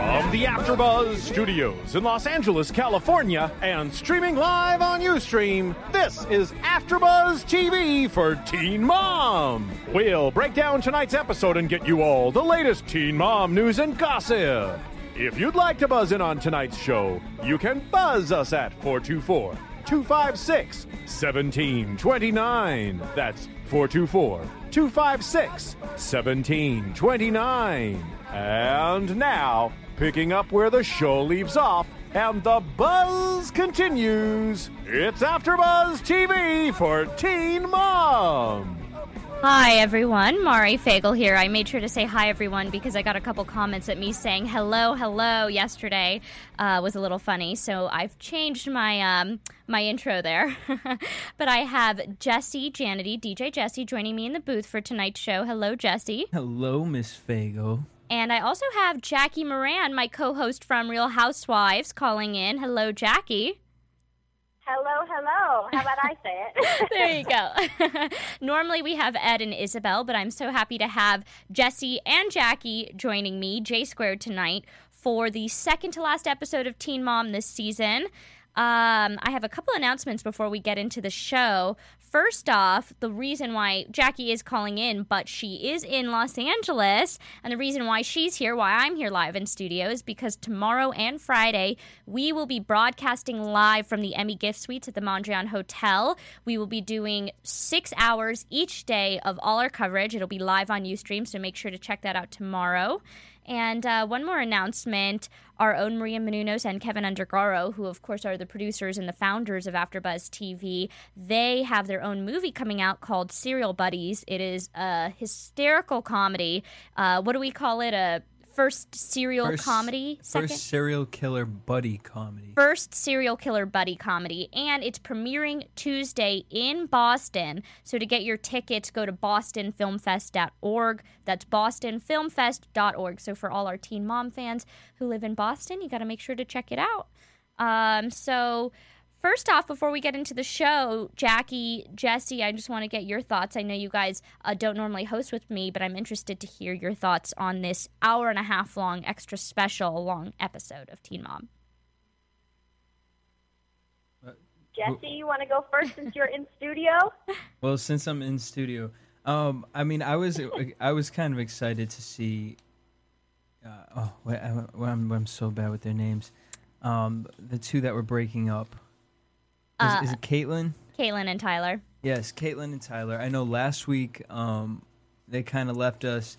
From the AfterBuzz Studios in Los Angeles, California, and streaming live on UStream, this is AfterBuzz TV for Teen Mom. We'll break down tonight's episode and get you all the latest Teen Mom news and gossip. If you'd like to buzz in on tonight's show, you can buzz us at 424 256 1729. That's 424 256 1729. And now, picking up where the show leaves off and the buzz continues, it's AfterBuzz TV for Teen Mom. Hi everyone, Mari Fagel here. I made sure to say hi everyone because I got a couple comments at me saying hello, hello yesterday uh, was a little funny, so I've changed my um, my intro there. but I have Jesse Janity, DJ Jesse, joining me in the booth for tonight's show. Hello, Jesse. Hello, Miss Fagel. And I also have Jackie Moran, my co-host from Real Housewives, calling in. Hello, Jackie. Hello, hello. How about I say it? there you go. Normally we have Ed and Isabel, but I'm so happy to have Jesse and Jackie joining me, J Squared, tonight for the second to last episode of Teen Mom this season. Um, I have a couple announcements before we get into the show. First off, the reason why Jackie is calling in, but she is in Los Angeles, and the reason why she's here, why I'm here live in studio, is because tomorrow and Friday we will be broadcasting live from the Emmy Gift Suites at the Mondrian Hotel. We will be doing six hours each day of all our coverage. It'll be live on Ustream, so make sure to check that out tomorrow. And uh, one more announcement our own Maria Menounos and Kevin Undergaro, who, of course, are the producers and the founders of AfterBuzz TV, they have their own movie coming out called Serial Buddies. It is a hysterical comedy. Uh, what do we call it? A first serial First- comedy? Second? First serial killer buddy comedy. first serial killer buddy comedy, and it's premiering Tuesday in Boston. So to get your tickets, go to bostonfilmfest.org. That's bostonfilmfest.org. So for all our Teen Mom fans who live in Boston, you got to make sure to check it out. Um, so. First off, before we get into the show, Jackie, Jesse, I just want to get your thoughts. I know you guys uh, don't normally host with me, but I'm interested to hear your thoughts on this hour and a half long, extra special long episode of Teen Mom. Jesse, you want to go first since you're in studio? Well, since I'm in studio, um, I mean, I was I was kind of excited to see. Uh, oh, I, I'm I'm so bad with their names. Um, the two that were breaking up. Is, Uh, is it Catelynn? Catelynn and Tyler. Yes, Catelynn and Tyler. I know last week um, they kind of left us.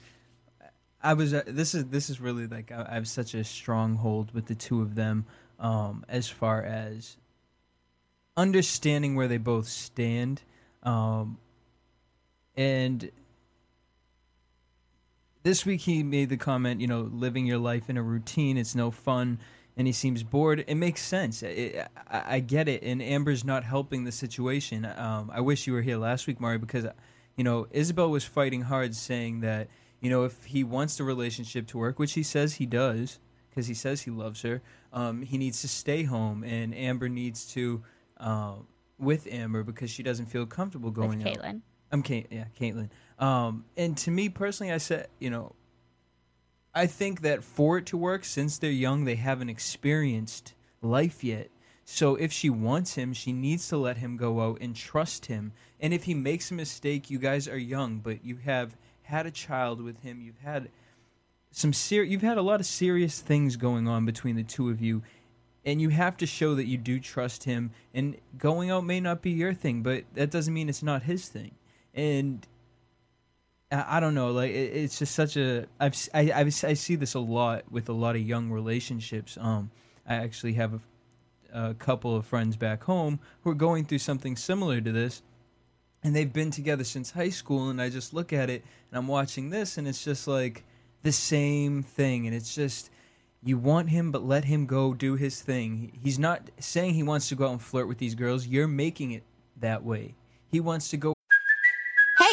I was. Uh, this is this is really like I, I have such a stronghold with the two of them um, as far as understanding where they both stand, um, and this week he made the comment, you know, living your life in a routine, it's no fun, and he seems bored. It makes sense. It, I, I get it, and Amber's not helping the situation. Um, I wish you were here last week, Mari, because, you know, Isabel was fighting hard, saying that, you know, if he wants the relationship to work, which he says he does, because he says he loves her, um, he needs to stay home, and Amber needs to, uh, with Amber, because she doesn't feel comfortable going with out. Catelynn. I'm Kate, yeah, Catelynn. Um, and to me personally, I said, you know, I think that for it to work, since they're young, they haven't experienced life yet. So if she wants him, she needs to let him go out and trust him. And if he makes a mistake, you guys are young, but you have had a child with him. You've had some ser- you've had a lot of serious things going on between the two of you and you have to show that you do trust him and going out may not be your thing but that doesn't mean it's not his thing and I, don't know, like it, it's just such a I've I, I've, I see this a lot with a lot of young relationships. Um, I actually have a, a couple of friends back home who are going through something similar to this, and they've been together since high school. And I just look at it and I'm watching this, and it's just like the same thing, and it's just you want him, but let him go do his thing. He's not saying he wants to go out and flirt with these girls. You're making it that way. He wants to go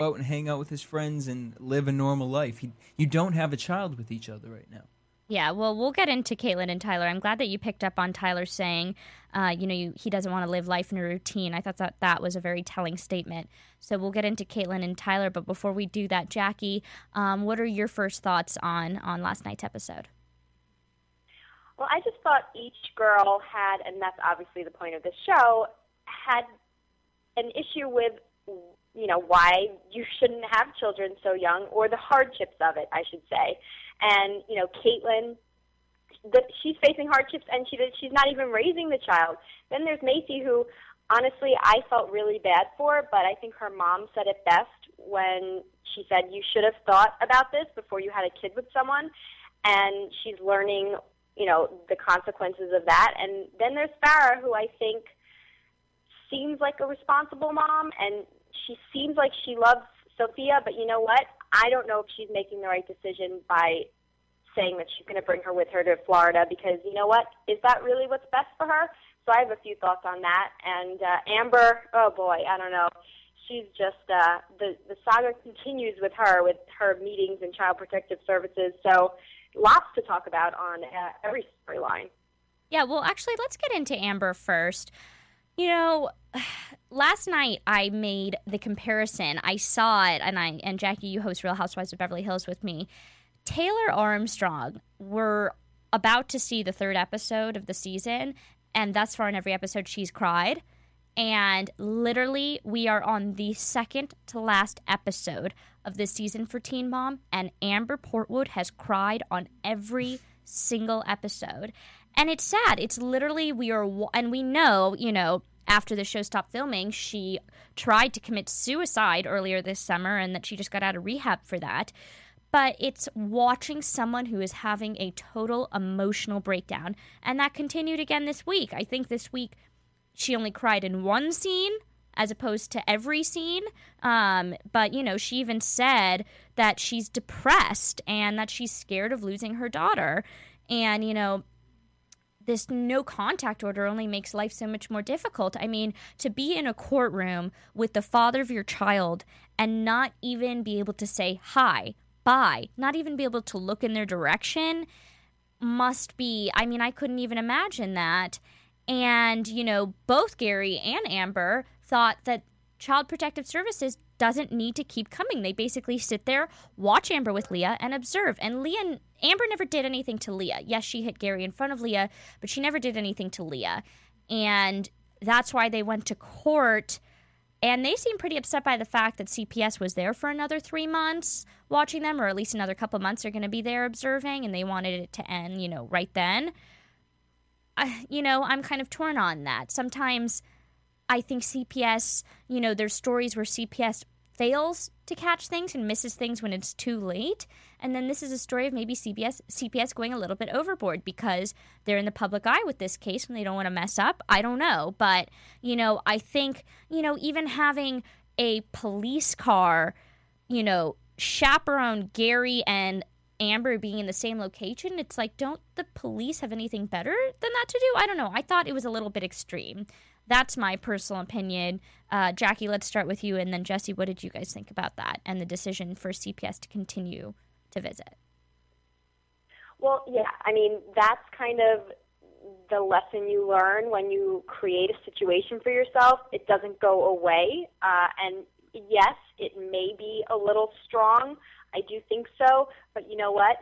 Out and hang out with his friends and live a normal life. He, you don't have a child with each other right now. Yeah, well, we'll get into Catelynn and Tyler. I'm glad that you picked up on Tyler saying, uh, you know, you, he doesn't want to live life in a routine. I thought that that was a very telling statement. So we'll get into Catelynn and Tyler. But before we do that, Jackie, um, what are your first thoughts on on last night's episode? Well, I just thought each girl had, and that's obviously the point of the show, had an issue with, you know, why you shouldn't have children so young, or the hardships of it, I should say. And you know, Catelynn, the, she's facing hardships, and she she's not even raising the child. Then there's Maci, who honestly I felt really bad for, but I think her mom said it best when she said you should have thought about this before you had a kid with someone. And she's learning, you know, the consequences of that. And then there's Farrah, who I think seems like a responsible mom, and she seems like she loves Sophia. But you know what? I don't know if she's making the right decision by saying that she's going to bring her with her to Florida because you know what? Is that really what's best for her? So I have a few thoughts on that. And uh, Amber, oh boy, I don't know. She's just uh, the the saga continues with her with her meetings and child protective services. So lots to talk about on uh, every storyline. Yeah, well, actually, let's get into Amber first. You know, last night I made the comparison. I saw it, and I and Jackie, you host Real Housewives of Beverly Hills with me. Taylor Armstrong, we're about to see the third episode of the season, and thus far in every episode, she's cried. And literally, we are on the second to last episode of this season for Teen Mom, and Amber Portwood has cried on every single episode. And it's sad. It's literally, we are, and we know, you know, after the show stopped filming, she tried to commit suicide earlier this summer and that she just got out of rehab for that. But it's watching someone who is having a total emotional breakdown. And that continued again this week. I think this week she only cried in one scene as opposed to every scene. Um, but, you know, she even said that she's depressed and that she's scared of losing her daughter. And, you know, this no contact order only makes life so much more difficult. I mean, to be in a courtroom with the father of your child and not even be able to say hi, bye, not even be able to look in their direction must be, I mean, I couldn't even imagine that. And, you know, both Gary and Amber thought that Child Protective Services doesn't need to keep coming. They basically sit there, watch Amber with Leah, and observe. And Leah, Amber never did anything to Leah. Yes, she hit Gary in front of Leah, but she never did anything to Leah. And that's why they went to court. And they seem pretty upset by the fact that CPS was there for another three months watching them, or at least another couple months they're going to be there observing, and they wanted it to end, you know, right then. I, you know, I'm kind of torn on that. Sometimes I think CPS, you know, there's stories where CPS fails to catch things and misses things when it's too late. And then this is a story of maybe CPS CPS going a little bit overboard because they're in the public eye with this case and they don't want to mess up. I don't know, but you know, I think, you know, even having a police car, you know, chaperone Gary and Amber being in the same location, it's like, don't the police have anything better than that to do? I don't know. I thought it was a little bit extreme. That's my personal opinion. Uh, Jackie, let's start with you, and then Jesse, what did you guys think about that and the decision for CPS to continue to visit? Well, yeah, I mean, that's kind of the lesson you learn when you create a situation for yourself. It doesn't go away. Uh, and yes, it may be a little strong. I do think so, but you know what?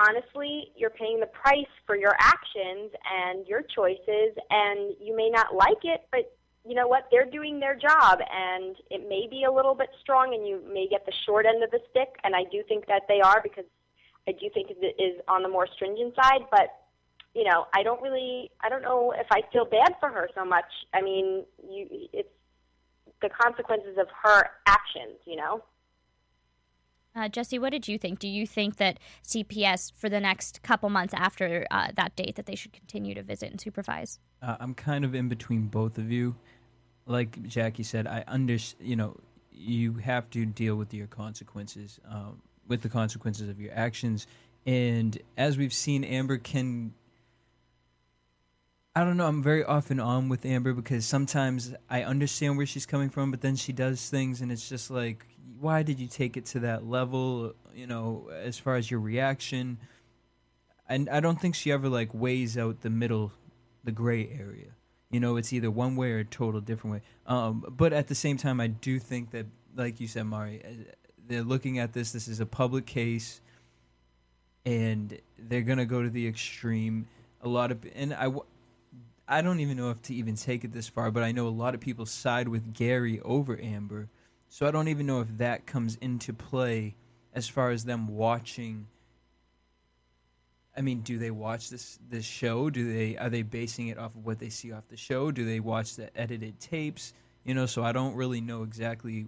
Honestly, you're paying the price for your actions and your choices, and you may not like it, but you know what? They're doing their job, and it may be a little bit strong, and you may get the short end of the stick. And I do think that they are because I do think it is on the more stringent side. But you know, I don't really, I don't know if I feel bad for her so much. I mean, you, it's the consequences of her actions. You know. Uh, Jesse, what did you think? Do you think that CPS, for the next couple months after uh, that date, that they should continue to visit and supervise? Uh, I'm kind of in between both of you. Like Jackie said, I under you know you have to deal with your consequences, um, with the consequences of your actions, and as we've seen, Amber can. I don't know. I'm very off and on with Amber because sometimes I understand where she's coming from, but then she does things, and it's just like, why did you take it to that level? You know, as far as your reaction, and I don't think she ever like weighs out the middle the gray area. You know, it's either one way or a total different way. Um, but at the same time, I do think that, like you said, Mari, uh, they're looking at this. This is a public case, and they're gonna go to the extreme. A lot of, and I, I don't even know if to even take it this far, but I know a lot of people side with Gary over Amber, so I don't even know if that comes into play as far as them watching I mean, do they watch this this show? Do they are they basing it off of what they see off the show? Do they watch the edited tapes? You know, so I don't really know exactly.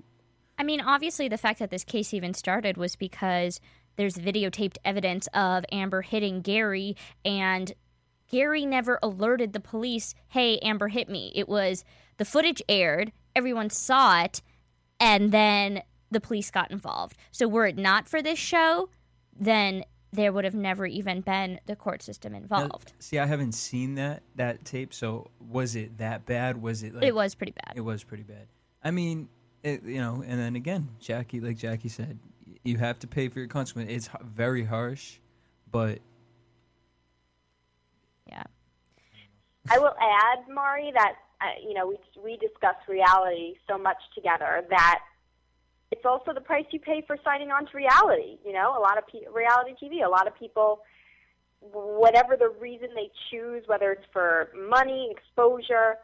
I mean, obviously, the fact that this case even started was because there's videotaped evidence of Amber hitting Gary, and Gary never alerted the police, "Hey, Amber hit me." It was the footage aired, everyone saw it, and then the police got involved. So, were it not for this show, then there would have never even been the court system involved. Now, see, I haven't seen that that tape. So was it that bad? Was it? Like, it was pretty bad. It was pretty bad. I mean, it, you know, and then again, Jackie, like Jackie said, you have to pay for your consequence. It's very harsh, but yeah. I will add, Mari, that uh, you know we we discuss reality so much together that it's also the price you pay for signing on to reality. You know, a lot of pe- reality TV, a lot of people, whatever the reason they choose, whether it's for money, exposure,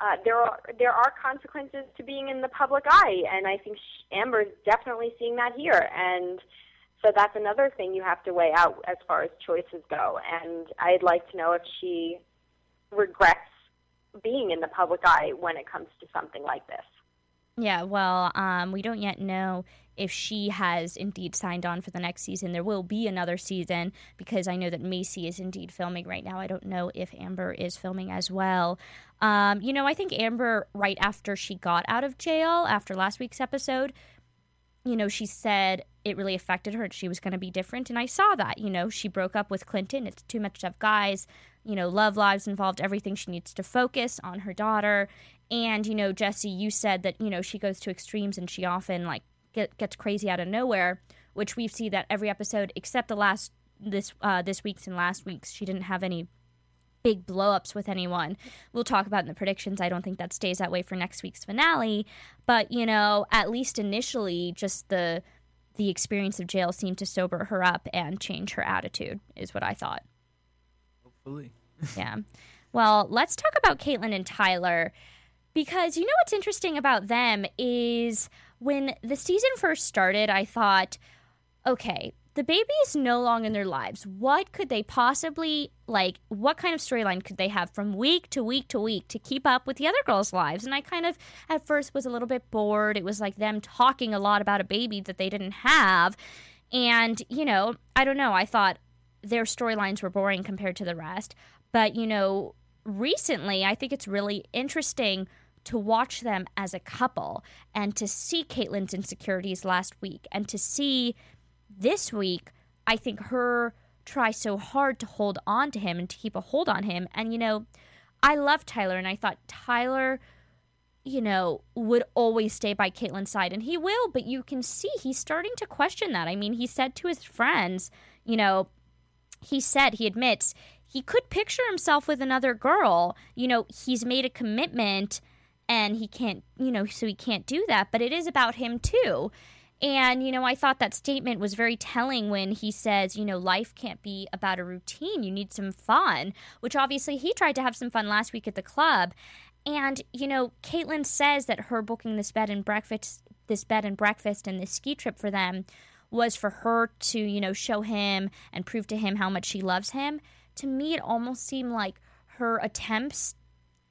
uh, there are there are consequences to being in the public eye, and I think Amber is definitely seeing that here. And so that's another thing you have to weigh out as far as choices go. And I'd like to know if she regrets being in the public eye when it comes to something like this. Yeah, well, um, we don't yet know if she has indeed signed on for the next season. There will be another season because I know that Maci is indeed filming right now. I don't know if Amber is filming as well. Um, you know, I think Amber, right after she got out of jail, after last week's episode, you know, she said it really affected her and she was going to be different. And I saw that. You know, she broke up with Clinton. It's too much of guys. You know, love lives involved, everything. She needs to focus on her daughter. And, you know, Jesse, you said that, you know, she goes to extremes and she often, like, get, gets crazy out of nowhere, which we see that every episode except the last, this, uh, this week's and last week's, she didn't have any big blowups with anyone. We'll talk about in the predictions. I don't think that stays that way for next week's finale, but you know, at least initially, just the the experience of jail seemed to sober her up and change her attitude. Is what I thought. Yeah. Well, let's talk about Catelynn and Tyler because you know what's interesting about them is when the season first started, I thought, okay, the baby is no longer in their lives. What could they possibly like? What kind of storyline could they have from week to week to week to keep up with the other girls' lives? And I kind of at first was a little bit bored. It was like them talking a lot about a baby that they didn't have. And, you know, I don't know. I thought their storylines were boring compared to the rest. But, you know, recently, I think it's really interesting to watch them as a couple and to see Catelynn's insecurities last week and to see this week, I think her try so hard to hold on to him and to keep a hold on him. And, you know, I love Tyler and I thought Tyler, you know, would always stay by Catelynn's side and he will, but you can see he's starting to question that. I mean, he said to his friends, you know, he said, he admits, he could picture himself with another girl. You know, he's made a commitment and he can't, you know, so he can't do that. But it is about him too. And, you know, I thought that statement was very telling when he says, you know, life can't be about a routine. You need some fun, which obviously he tried to have some fun last week at the club. And, you know, Catelynn says that her booking this bed and breakfast, this bed and breakfast and this ski trip for them was for her to, you know, show him and prove to him how much she loves him. To me, it almost seemed like her attempts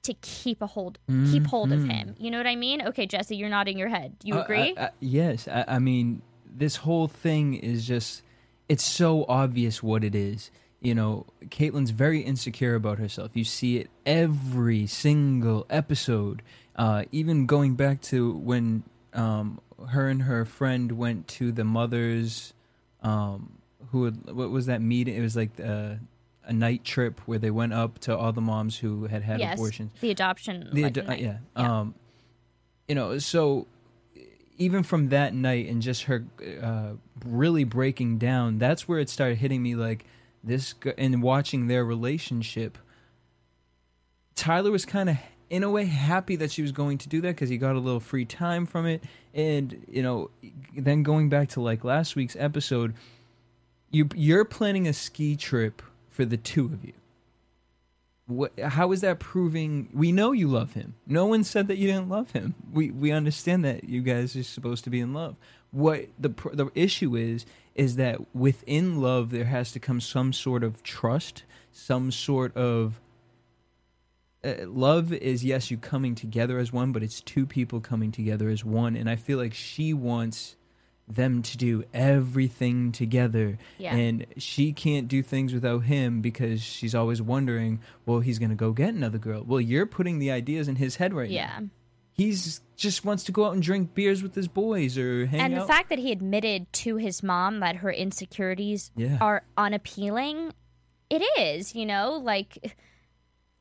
to keep a hold keep hold of him. You know what I mean? Okay, Jesse, you're nodding your head. Do you Uh, agree? I- I- yes. I, I mean, this whole thing is just, it's so obvious what it is. You know, Catelynn's very insecure about herself. You see it every single episode. Uh, even going back to when um, her and her friend went to the mother's, um, who had, what was that meeting? It was like uh, a night trip where they went up to all the moms who had had yes, abortions the adoption. the like, ado- uh, night. yeah. Um, you know, so even from that night and just her uh, really breaking down, that's where it started hitting me like this. And watching their relationship, Tyler was kind of, in a way, happy that she was going to do that because he got a little free time from it. And you know, then going back to like last week's episode, you you're planning a ski trip for the two of you. What how is that proving? We know you love him. No one said that you didn't love him. We we understand that you guys are supposed to be in love. What the the issue is is that within love there has to come some sort of trust some sort of uh, love is yes you coming together as one but it's two people coming together as one and i feel like she wants them to do everything together Yeah. and she can't do things without him because she's always wondering well he's going to go get another girl well you're putting the ideas in his head right yeah. now he's just wants to go out and drink beers with his boys or hang And out the fact that he admitted to his mom that her insecurities Yeah. are unappealing, it is, you know, like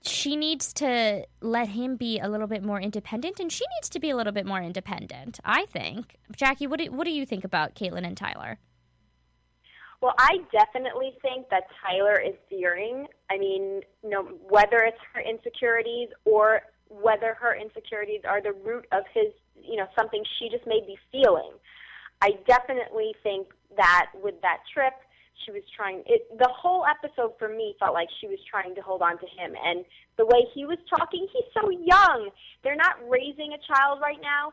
she needs to let him be a little bit more independent and she needs to be a little bit more independent, I think. Jackie, what do, what do you think about Catelynn and Tyler? Well, I definitely think that Tyler is fearing. I mean, you know, whether it's her insecurities or whether her insecurities are the root of his, you know, something she just may be feeling. I definitely think that with that trip, she was trying. It, the whole episode for me felt like she was trying to hold on to him, and the way he was talking, he's so young. They're not raising a child right now.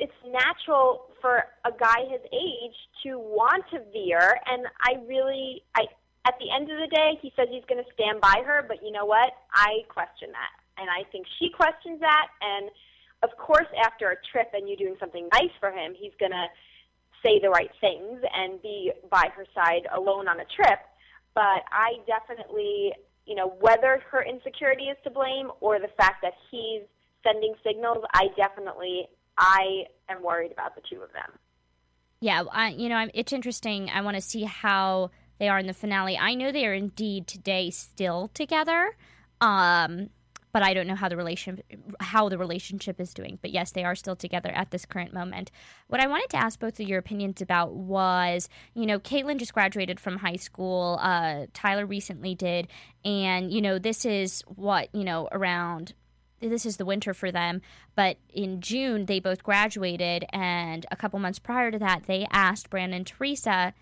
It's natural for a guy his age to want to veer. And I really I at the end of the day he says he's going to stand by her but you know what? I question that. And I think she questions that. And of course after a trip and you doing something nice for him he's going to say the right things and be by her side alone on a trip but I definitely you know whether her insecurity is to blame or the fact that he's sending signals I definitely I am worried about the two of them. Yeah, I, you know, it's interesting. I want to see how they are in the finale. I know they are indeed today still together, um, but I don't know how the relation how the relationship is doing. But yes, they are still together at this current moment. What I wanted to ask both of your opinions about was, you know, Catelynn just graduated from high school. Uh, Tyler recently did, and you know, this is what you know around this is the winter for them. But in June, they both graduated, and a couple months prior to that, they asked Brandon and Teresa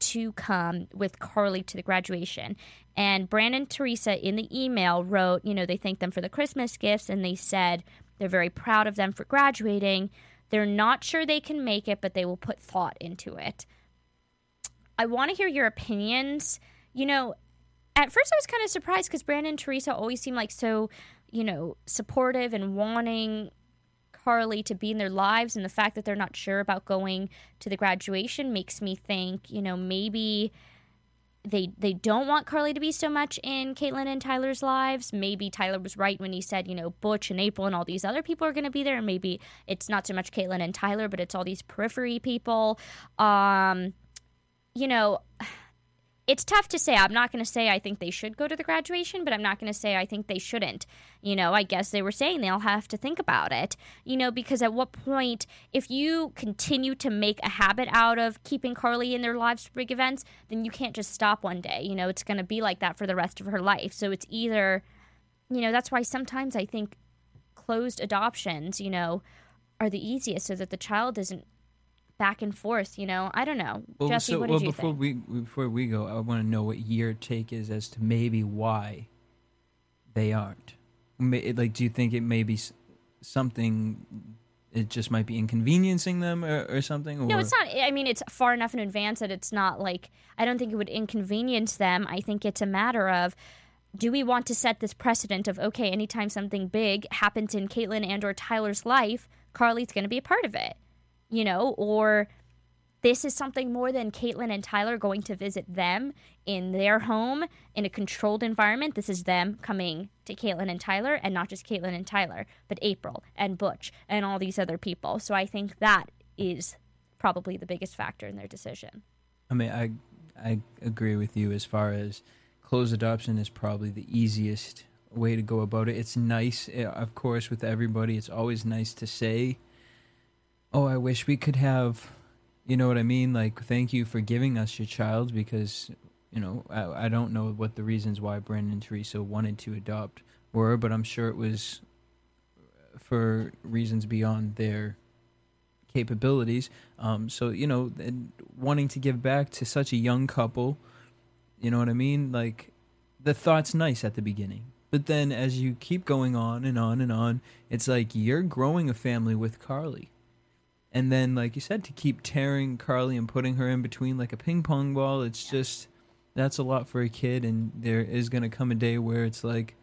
to come with Carly to the graduation. And Brandon and Teresa in the email wrote, you know, they thanked them for the Christmas gifts, and they said they're very proud of them for graduating. They're not sure they can make it, but they will put thought into it. I want to hear your opinions. You know, at first I was kind of surprised because Brandon and Teresa always seem like so, you know, supportive and wanting Carly to be in their lives. And the fact that they're not sure about going to the graduation makes me think, you know, maybe they they don't want Carly to be so much in Catelynn and Tyler's lives. Maybe Tyler was right when he said, you know, Butch and April and all these other people are going to be there. And maybe it's not so much Catelynn and Tyler, but it's all these periphery people. Um, you know, it's tough to say. I'm not going to say I think they should go to the graduation, but I'm not going to say I think they shouldn't. You know, I guess they were saying they'll have to think about it, you know, because at what point, if you continue to make a habit out of keeping Carly in their lives big events, then you can't just stop one day. You know, it's going to be like that for the rest of her life. So it's either, you know, that's why sometimes I think closed adoptions, you know, are the easiest so that the child isn't back and forth, you know. I don't know. Well, Jesse, so, what did well, you before think? we before we go, I want to know what your take is as to maybe why they aren't. Like, do you think it may be something? It just might be inconveniencing them, or, or something. Or? No, it's not. I mean, it's far enough in advance that it's not like I don't think it would inconvenience them. I think it's a matter of do we want to set this precedent of okay, anytime something big happens in Catelynn and or Tyler's life, Carly's going to be a part of it, you know, or this is something more than Catelynn and Tyler going to visit them in their home in a controlled environment. This is them coming to Catelynn and Tyler, and not just Catelynn and Tyler, but April and Butch and all these other people. So I think that is probably the biggest factor in their decision. I mean, I I agree with you as far as closed adoption is probably the easiest way to go about it. It's nice, eh, of course, with everybody. It's always nice to say, "Oh, I wish we could have," you know what I mean? Like, thank you for giving us your child because you know I, I don't know what the reasons why Brandon and Teresa wanted to adopt were, but I'm sure it was for reasons beyond their capabilities. Um, so you know, wanting to give back to such a young couple, you know what I mean? Like the thought's nice at the beginning, but then as you keep going on and on and on, it's like you're growing a family with Carly. And then, like you said, to keep tearing Carly and putting her in between like a ping pong ball, it's just that's a lot for a kid. And there is going to come a day where it's like,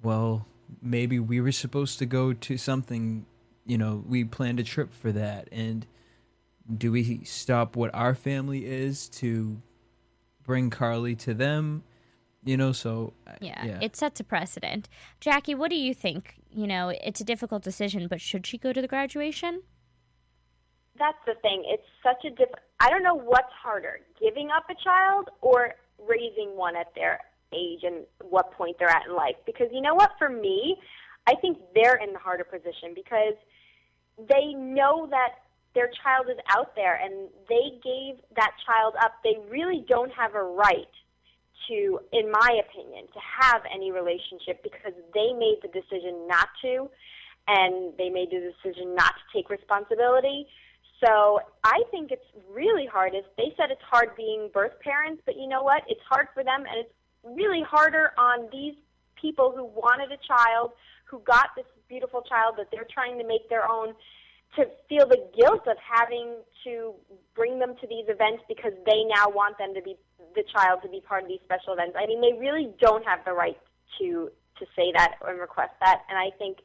well, maybe we were supposed to go to something, you know, we planned a trip for that. And do we stop what our family is to bring Carly to them? You know, so uh, Yeah, yeah. it sets a precedent. Jackie, what do you think? You know, it's a difficult decision, but should she go to the graduation? That's the thing. It's such a diff. I don't know what's harder, giving up a child or raising one at their age and what point they're at in life. Because you know what? For me, I think they're in the harder position because they know that their child is out there and they gave that child up. They really don't have a right to, in my opinion, to have any relationship because they made the decision not to and they made the decision not to take responsibility. So I think it's really hard. As they said, it's hard being birth parents, but you know what? It's hard for them, and it's really harder on these people who wanted a child, who got this beautiful child that they're trying to make their own, to feel the guilt of having to bring them to these events because they now want them to be the child to be part of these special events. I mean, they really don't have the right to to say that and request that, and I think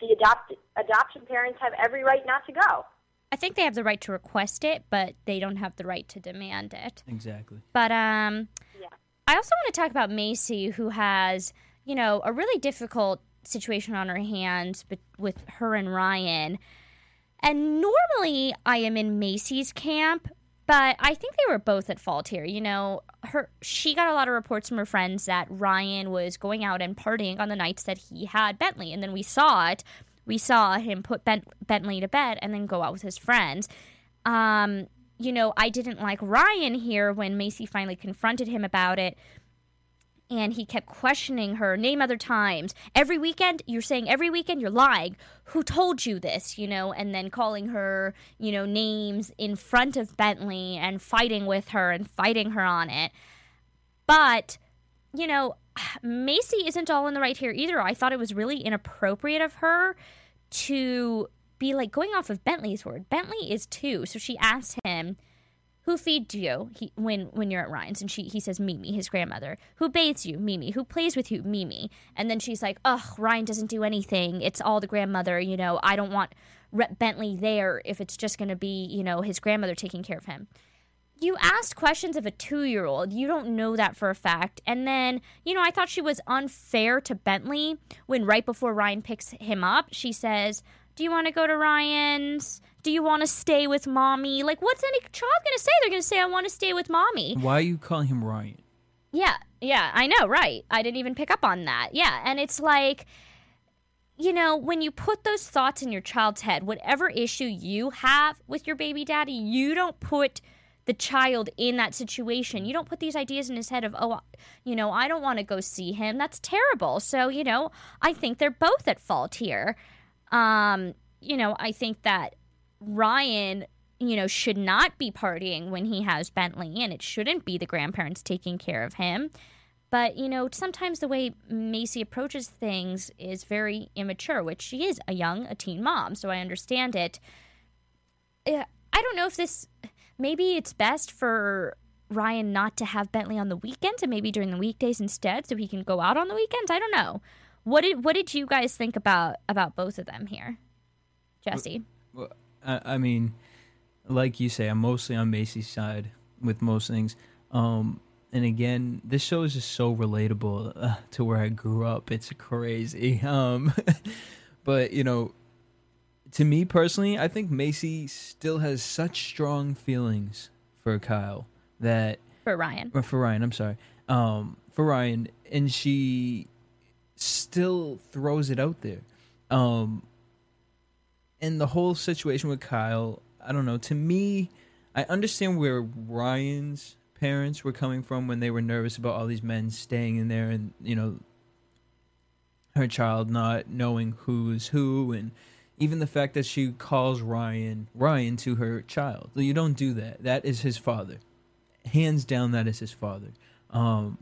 the adopt adoption parents have every right not to go. I think they have the right to request it, but they don't have the right to demand it. exactly. But um, Yeah. I also want to talk about Maci, who has, you know, a really difficult situation on her hands with her and Ryan. And normally I am in Maci's camp, but I think they were both at fault here. You know, her she got a lot of reports from her friends that Ryan was going out and partying on the nights that he had Bentley, and then we saw it. We saw him put ben- Bentley to bed and then go out with his friends. Um, you know, I didn't like Ryan here when Maci finally confronted him about it. And he kept questioning her, name other times. Every weekend, you're saying every weekend, you're lying. Who told you this, you know? And then calling her, you know, names in front of Bentley and fighting with her and fighting her on it. But, you know, Maci isn't all in the right here either. I thought it was really inappropriate of her to be like going off of Bentley's word. Bentley is two, so she asked him, "Who feeds you he, when when you're at Ryan's?" And she he says, "Mimi, his grandmother." "Who bathes you?" "Mimi." "Who plays with you?" "Mimi." And then she's like, "Ugh, Ryan doesn't do anything. It's all the grandmother. You know, I don't want Re- Bentley there if it's just going to be you know his grandmother taking care of him." You asked questions of a two year old. You don't know that for a fact. And then, you know, I thought she was unfair to Bentley when right before Ryan picks him up, she says, Do you want to go to Ryan's? Do you want to stay with mommy? Like, what's any child going to say? They're going to say, I want to stay with mommy. Why are you calling him Ryan? Yeah, yeah, I know, right. I didn't even pick up on that. Yeah, and it's like, you know, when you put those thoughts in your child's head, whatever issue you have with your baby daddy, you don't put the child in that situation. You don't put these ideas in his head of, oh, you know, I don't want to go see him. That's terrible. So, you know, I think they're both at fault here. Um, you know, I think that Ryan, you know, should not be partying when he has Bentley, and it shouldn't be the grandparents taking care of him. But, you know, sometimes the way Maci approaches things is very immature, which she is a young, a teen mom, so I understand it. I don't know if this, maybe it's best for Ryan not to have Bentley on the weekends and maybe during the weekdays instead so he can go out on the weekends. I don't know. What did what did you guys think about about both of them here? Jesse. Well, I, I mean, like you say, I'm mostly on Maci's side with most things. Um, and again, this show is just so relatable uh, to where I grew up. It's crazy. Um, but you know, to me personally, I think Maci still has such strong feelings for Kyle that for Ryan. or for Ryan, I'm sorry. Um, for Ryan, and she still throws it out there. Um, and the whole situation with Kyle, I don't know. To me, I understand where Ryan's parents were coming from when they were nervous about all these men staying in there, and you know, her child not knowing who's who, and even the fact that she calls Ryan Ryan to her child. You don't do that. That is his father. Hands down, that is his father. Um,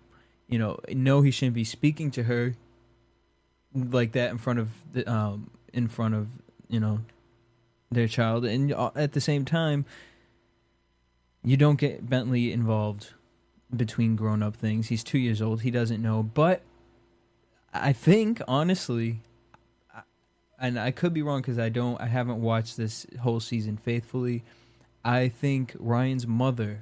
you know, no, he shouldn't be speaking to her like that in front of the um in front of you know their child, and uh, at the same time, you don't get Bentley involved between grown up things. He's two years old. He doesn't know, but I think honestly, and I could be wrong because I don't. I haven't watched this whole season faithfully. I think Ryan's mother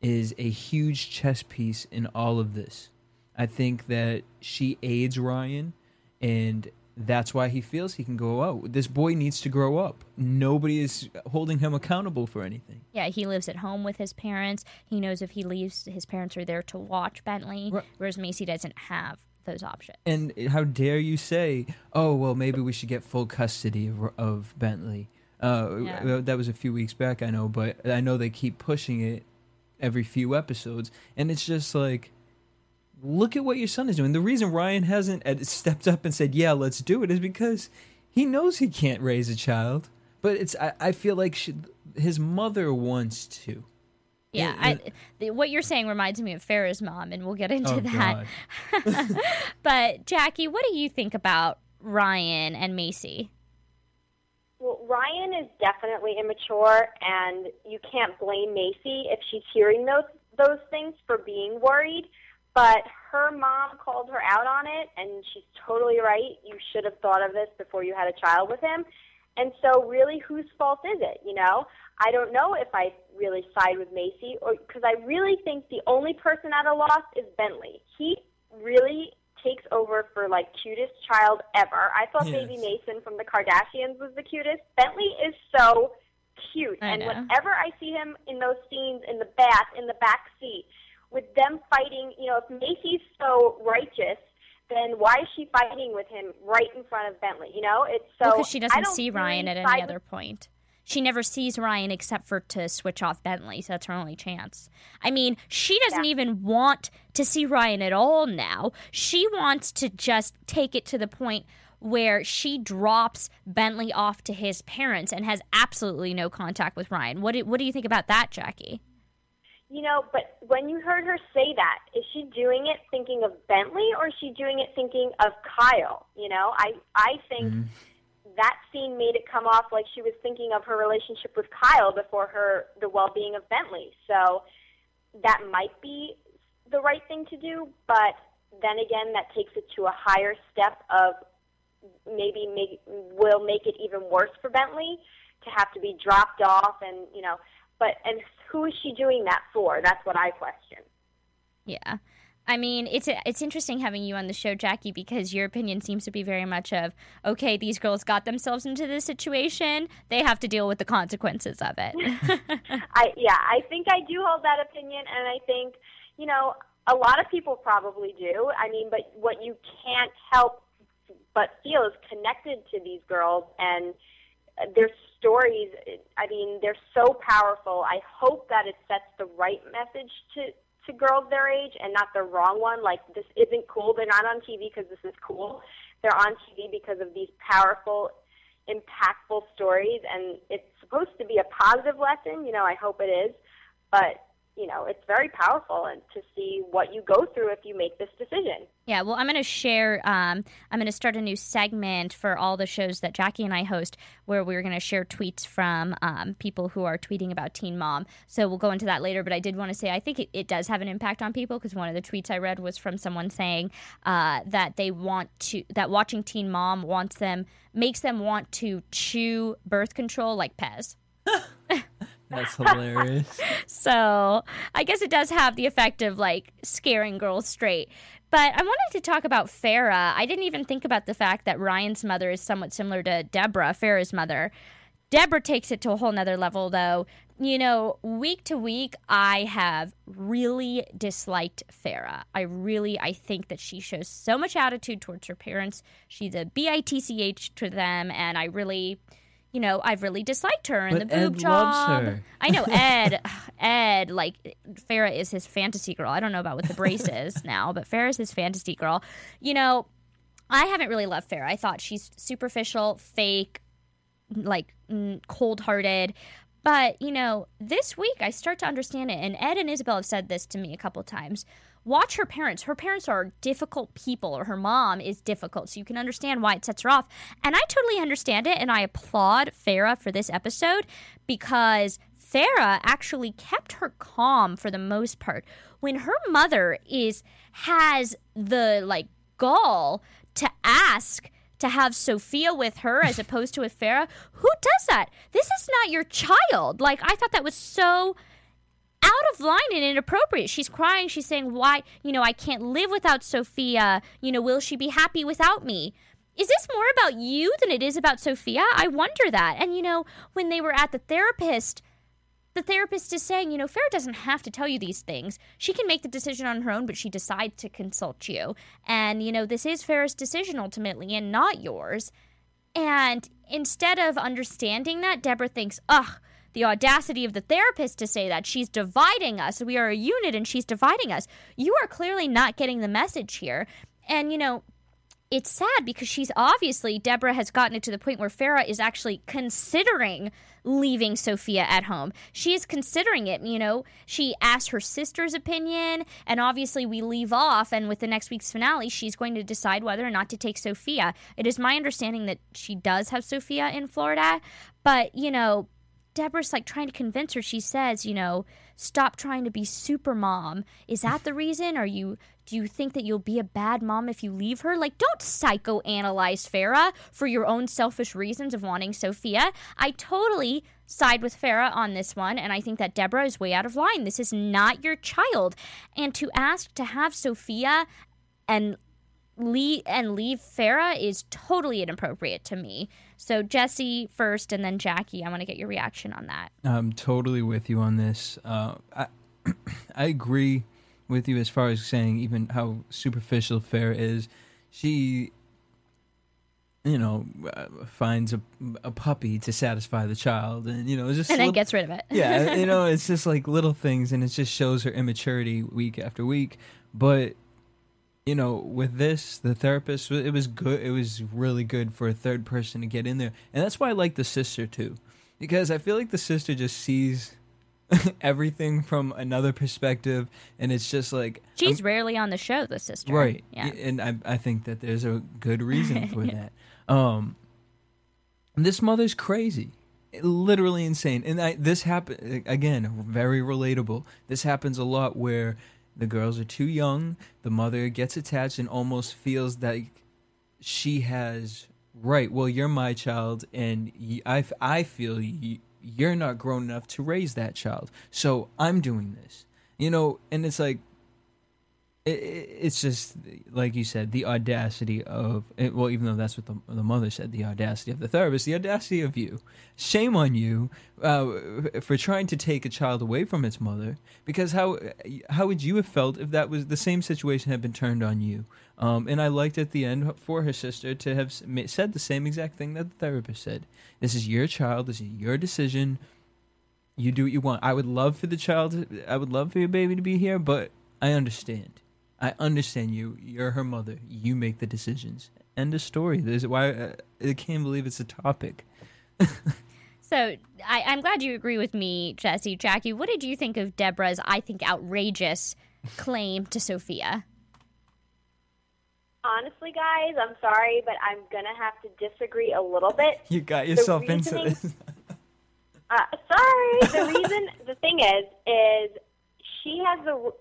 is a huge chess piece in all of this. I think that she aids Ryan, and that's why he feels he can go out. This boy needs to grow up. Nobody is holding him accountable for anything. Yeah, he lives at home with his parents. He knows if he leaves, his parents are there to watch Bentley, Right. whereas Maci doesn't have those options. And how dare you say, "Oh, well, maybe we should get full custody of, of Bentley." Uh, Yeah. That was a few weeks back, I know, but I know they keep pushing it every few episodes, and it's just like, look at what your son is doing. The reason Ryan hasn't stepped up and said, "Yeah, let's do it," is because he knows he can't raise a child. But it's I, I feel like she, his mother wants to. Yeah, Yeah, I, the, what you're saying reminds me of Farrah's mom, and we'll get into Oh that. But Jackie, what do you think about Ryan and Maci? Well, Ryan is definitely immature, and you can't blame Maci if she's hearing those those things for being worried. But her mom called her out on it, and she's totally right. You should have thought of this before you had a child with him. And so, really, whose fault is it? You know, I don't know if I really side with Maci, or because I really think the only person at a loss is Bentley. He really takes over for like cutest child ever. I thought Yes. Baby Mason from the Kardashians was the cutest. Bentley is so cute, I and know. whenever I see him in those scenes in the bath in the back seat with them fighting, you know, if Maci's so righteous. Then why is she fighting with him right in front of Bentley? You know, it's so. because she doesn't see Ryan really at side any with other point. She never sees Ryan except for to switch off Bentley, so that's her only chance. I mean, she doesn't Yeah. even want to see Ryan at all now. She wants to just take it to the point where she drops Bentley off to his parents and has absolutely no contact with Ryan. What do, what do you think about that, Jackie? You know, but when you heard her say that, is she doing it thinking of Bentley or is she doing it thinking of Kyle? You know, I I think mm-hmm. That scene made it come off like she was thinking of her relationship with Kyle before her the well-being of Bentley. So that might be the right thing to do, but then again, that takes it to a higher step of maybe make, will make it even worse for Bentley to have to be dropped off and you know but and who is she doing that for that's what i question Yeah. I mean, it's it's interesting having you on the show, Jackie, because your opinion seems to be very much of okay, these girls got themselves into this situation; they have to deal with the consequences of it. i yeah i think i do hold that opinion and i think you know a lot of people probably do i mean but what you can't help but feel is connected to these girls and their stories, I mean, they're so powerful. I hope that it sets the right message to to girls their age and not the wrong one. Like this isn't cool. They're not on TV because this is cool. They're on TV because of these powerful, impactful stories, and it's supposed to be a positive lesson. You know, I hope it is, but you know, it's very powerful and to see what you go through if you make this decision. Yeah, well, I'm going to share. Um, I'm going to start a new segment for all the shows that Jackie and I host, where we're going to share tweets from um, people who are tweeting about Teen Mom. So we'll go into that later. But I did want to say I think it, it does have an impact on people because one of the tweets I read was from someone saying uh, that they want to that watching Teen Mom wants them makes them want to chew birth control like Pez. That's hilarious. So I guess it does have the effect of like scaring girls straight. But I wanted to talk about Farrah. I didn't even think about the fact that Ryan's mother is somewhat similar to Deborah, Farrah's mother. Deborah takes it to a whole nother level, though. You know, week to week, I have really disliked Farrah. I really, I think that she shows so much attitude towards her parents. She's a bitch to them, and I really, you know, I've really disliked her and But the boob Ed job. I know Ed. Ed, like Farrah is his fantasy girl. I don't know about what the brace is now, but Farrah is his fantasy girl. You know, I haven't really loved Farrah. I thought she's superficial, fake, like cold hearted. But, you know, this week I start to understand it. And Ed and Isabel have said this to me a couple times. Watch her parents. Her parents are difficult people, or her mom is difficult. So you can understand why it sets her off. And I totally understand it. And I applaud Farrah for this episode because Farrah actually kept her calm for the most part. When her mother is has the like gall to ask to have Sophia with her as opposed to with Farrah, who does that? This is not your child. Like I thought that was so out of line and inappropriate. She's crying. She's saying, Why, you know, I can't live without Sophia. You know, will she be happy without me? Is this more about you than it is about Sophia? I wonder that. And, you know, when they were at the therapist, the therapist is saying, you know, Farrah doesn't have to tell you these things. She can make the decision on her own, but she decides to consult you. And, you know, this is Farrah's decision ultimately and not yours. And instead of understanding that, Deborah thinks, ugh, the audacity of the therapist to say that she's dividing us. We are a unit and she's dividing us. You are clearly not getting the message here. And, you know, it's sad because she's obviously, Deborah has gotten it to the point where Farrah is actually considering leaving Sophia at home. She is considering it, you know. She asked her sister's opinion, and obviously we leave off, and with the next week's finale, she's going to decide whether or not to take Sophia. It is my understanding that she does have Sophia in Florida, but, you know, Deborah's like trying to convince her. She says, you know, stop trying to be super mom. Is that the reason? Are you do you think that you'll be a bad mom if you leave her? Like, don't psychoanalyze Farrah for your own selfish reasons of wanting Sophia. I totally side with Farrah on this one, and I think that Deborah is way out of line. This is not your child. And to ask to have Sophia and leave and leave Farrah is totally inappropriate to me. So Jesse first, and then Jackie. I want to get your reaction on that. I'm totally with you on this. Uh, I I agree with you as far as saying even how superficial Farrah is. She, you know, uh, finds a, a puppy to satisfy the child, and you know, it's just And then gets rid of it. yeah, you know, it's just like little things, and it just shows her immaturity week after week. But you know, with this, the therapist, it was good. It was really good for a third person to get in there, and that's why I like the sister too, because I feel like the sister just sees everything from another perspective, and it's just like She's rarely on the show, the sister. right, Yeah. and I I think that there's a good reason for that. Um, this mother's crazy literally insane and I, this happen again very relatable this happens a lot where the girls are too young. The mother gets attached and almost feels that she has right well you're my child and I I feel you're not grown enough to raise that child. So i'm doing this. You know and it's like it's just like you said, the audacity of eh, well, even though that's what the, the mother said, the audacity of the therapist, the audacity of you. Shame on you uh, for trying to take a child away from its mother. Because how how would you have felt if that was the same situation had been turned on you? Um, and I liked at the end for her sister to have said the same exact thing that the therapist said. This is your child. This is your decision you do what you want. I would love for the child. I would love for your baby to be here, but I understand. I understand you. You're her mother. You make the decisions. End of story. This is why uh, I can't believe it's a topic. So I, I'm glad you agree with me, Jesse. Jackie, what did you think of Deborah's, I think, outrageous claim to Sophia? Honestly, guys, I'm sorry, but I'm gonna have to disagree a little bit. You got yourself into this. Uh, sorry. The reason, the thing is, is she has the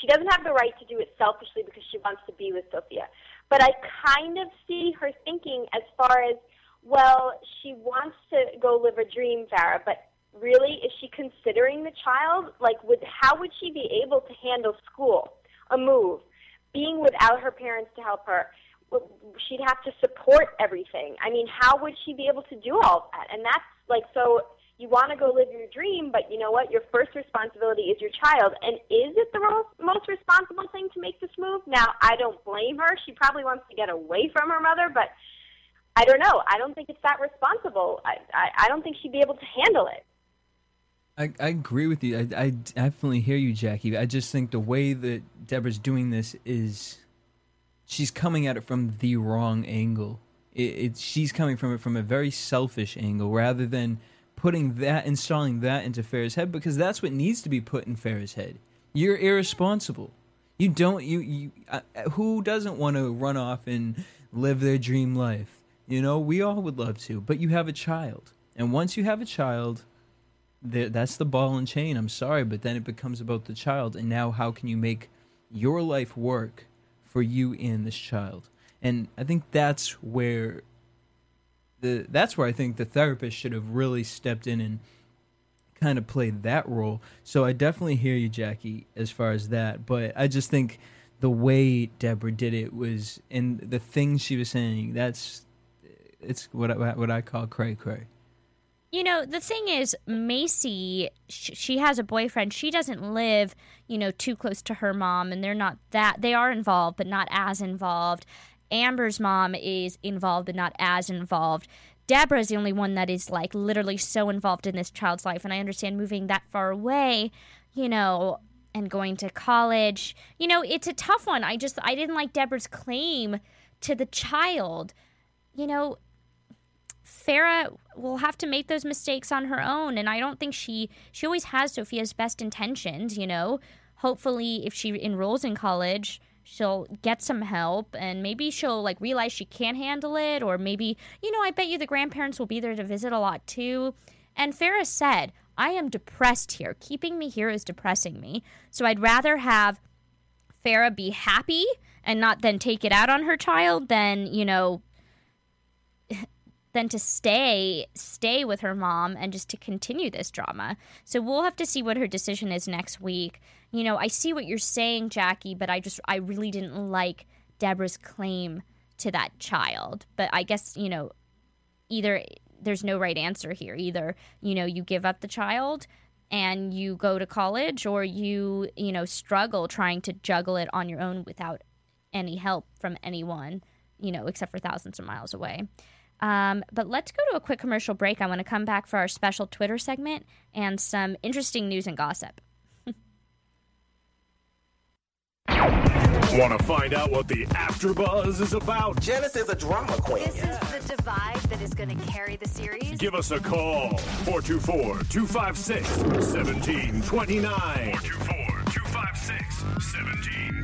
she doesn't have the right to do it selfishly because she wants to be with Sophia. But I kind of see her thinking as far as, well, she wants to go live a dream, Farrah, but really, is she considering the child? Like, would how would she be able to handle school, a move, being without her parents to help her? She'd have to support everything. I mean, how would she be able to do all that? And that's like so you want to go live your dream, but you know what? Your first responsibility is your child. And is it the most responsible thing to make this move? Now, I don't blame her. She probably wants to get away from her mother, but I don't know. I don't think it's that responsible. I, I, I don't think she'd be able to handle it. I, I agree with you. I, I definitely hear you, Jackie. I just think the way that Deborah's doing this is she's coming at it from the wrong angle. It, it she's coming from it from a very selfish angle rather than putting that installing that into Farrah's head because that's what needs to be put in Farrah's head. You're irresponsible. You don't you you uh, who doesn't want to run off and live their dream life? You know, we all would love to, but you have a child. And once you have a child, that's the ball and chain. I'm sorry, but then it becomes about the child. And now, how can you make your life work for you and this child? And I think that's where the that's where I think the therapist should have really stepped in and kind of played that role. So I definitely hear you, Jackie, as far as that. But I just think the way Deborah did it was, and the things she was saying, that's it's what I, what I call cray cray. You know, the thing is, Maci, sh- she has a boyfriend. She doesn't live, you know, too close to her mom, and they're not that. They are involved, but not as involved. Amber's mom is involved, but not as involved. Deborah's the only one that is, like, literally so involved in this child's life. And I understand moving that far away, you know, and going to college. You know, it's a tough one. I just, I didn't like Deborah's claim to the child. You know, Farrah will have to make those mistakes on her own and I don't think she she always has Sophia's best intentions, you know. Hopefully if she enrolls in college, she'll get some help and maybe she'll like realize she can't handle it or maybe, you know, I bet you the grandparents will be there to visit a lot too. And Farrah said, "I am depressed here. Keeping me here is depressing me. So I'd rather have Farrah be happy and not then take it out on her child than, you know, than to stay stay with her mom and just to continue this drama. So we'll have to see what her decision is next week. You know, I see what you're saying, Jackie, but I just I really didn't like Deborah's claim to that child. But I guess, you know, either there's no right answer here. Either, you know, you give up the child and you go to college or you, you know, struggle trying to juggle it on your own without any help from anyone, you know, except for thousands of miles away. Um, but let's go to a quick commercial break. I want to come back for our special Twitter segment and some interesting news and gossip. Want to find out what the AfterBuzz is about? Janice is a drama queen. This is the divide that is going to carry the series. Give us a call. 424-256-1729. 424-256-1729.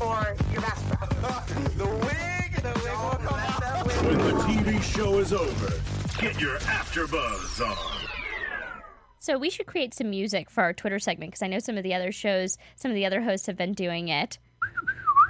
or your best friend? the wig. The wig will come out. When the TV show is over, get your AfterBuzz on. So we should create some music for our Twitter segment because I know some of the other shows, some of the other hosts have been doing it.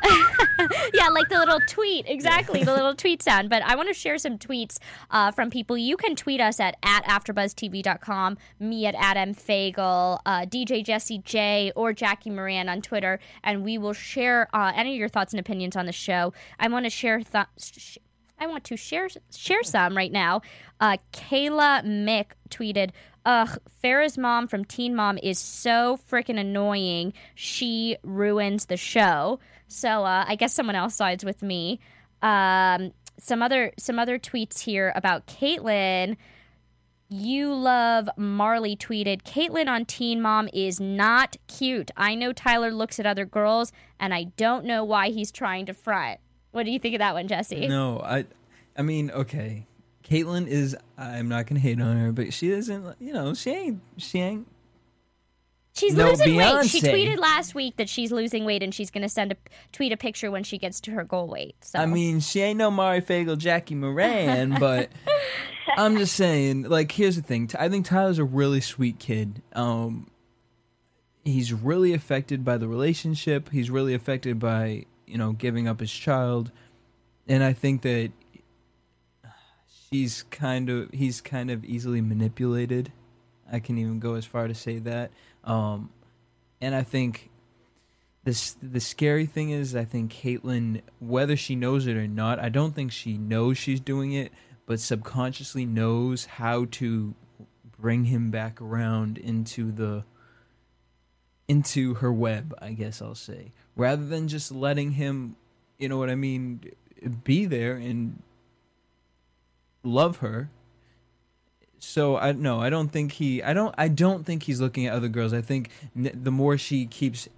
yeah, like the little tweet, exactly, the little tweet sound. But I want to share some tweets uh, from people. You can tweet us at, at AfterBuzzTV.com, me at Adam Fagel, uh, DJ Jesse J, or Jackie Moran on Twitter, and we will share uh, any of your thoughts and opinions on the show. I want to share thoughts. Sh- I want to share share some right now. Uh, Kayla Mick tweeted, Ugh, Farrah's mom from Teen Mom is so freaking annoying. She ruins the show. So uh, I guess someone else sides with me. Um, some other some other tweets here about Catelynn. You love Marley tweeted, Catelynn on Teen Mom is not cute. I know Tyler looks at other girls, and I don't know why he's trying to front. What do you think of that one, Jesse? No, I, I mean, okay. Catelynn is. I'm not gonna hate on her, but she isn't. You know, she ain't. She ain't. She's no losing weight. She tweeted last week that she's losing weight and she's going to send a tweet a picture when she gets to her goal weight. So I mean, she ain't no Mari Fagel, Jackie Moran, but I'm just saying. Like, here's the thing. I think Tyler's a really sweet kid. Um, he's really affected by the relationship. He's really affected by you know giving up his child, and I think that she's kind of he's kind of easily manipulated. I can even go as far to say that. Um, and I think this the scary thing is I think Catelynn, whether she knows it or not, I don't think she knows she's doing it, but subconsciously knows how to bring him back around into the into her web, I guess I'll say. Rather than just letting him, you know what I mean, be there and love her. So I no, I don't think he. I don't. I don't think he's looking at other girls. I think n- the more she keeps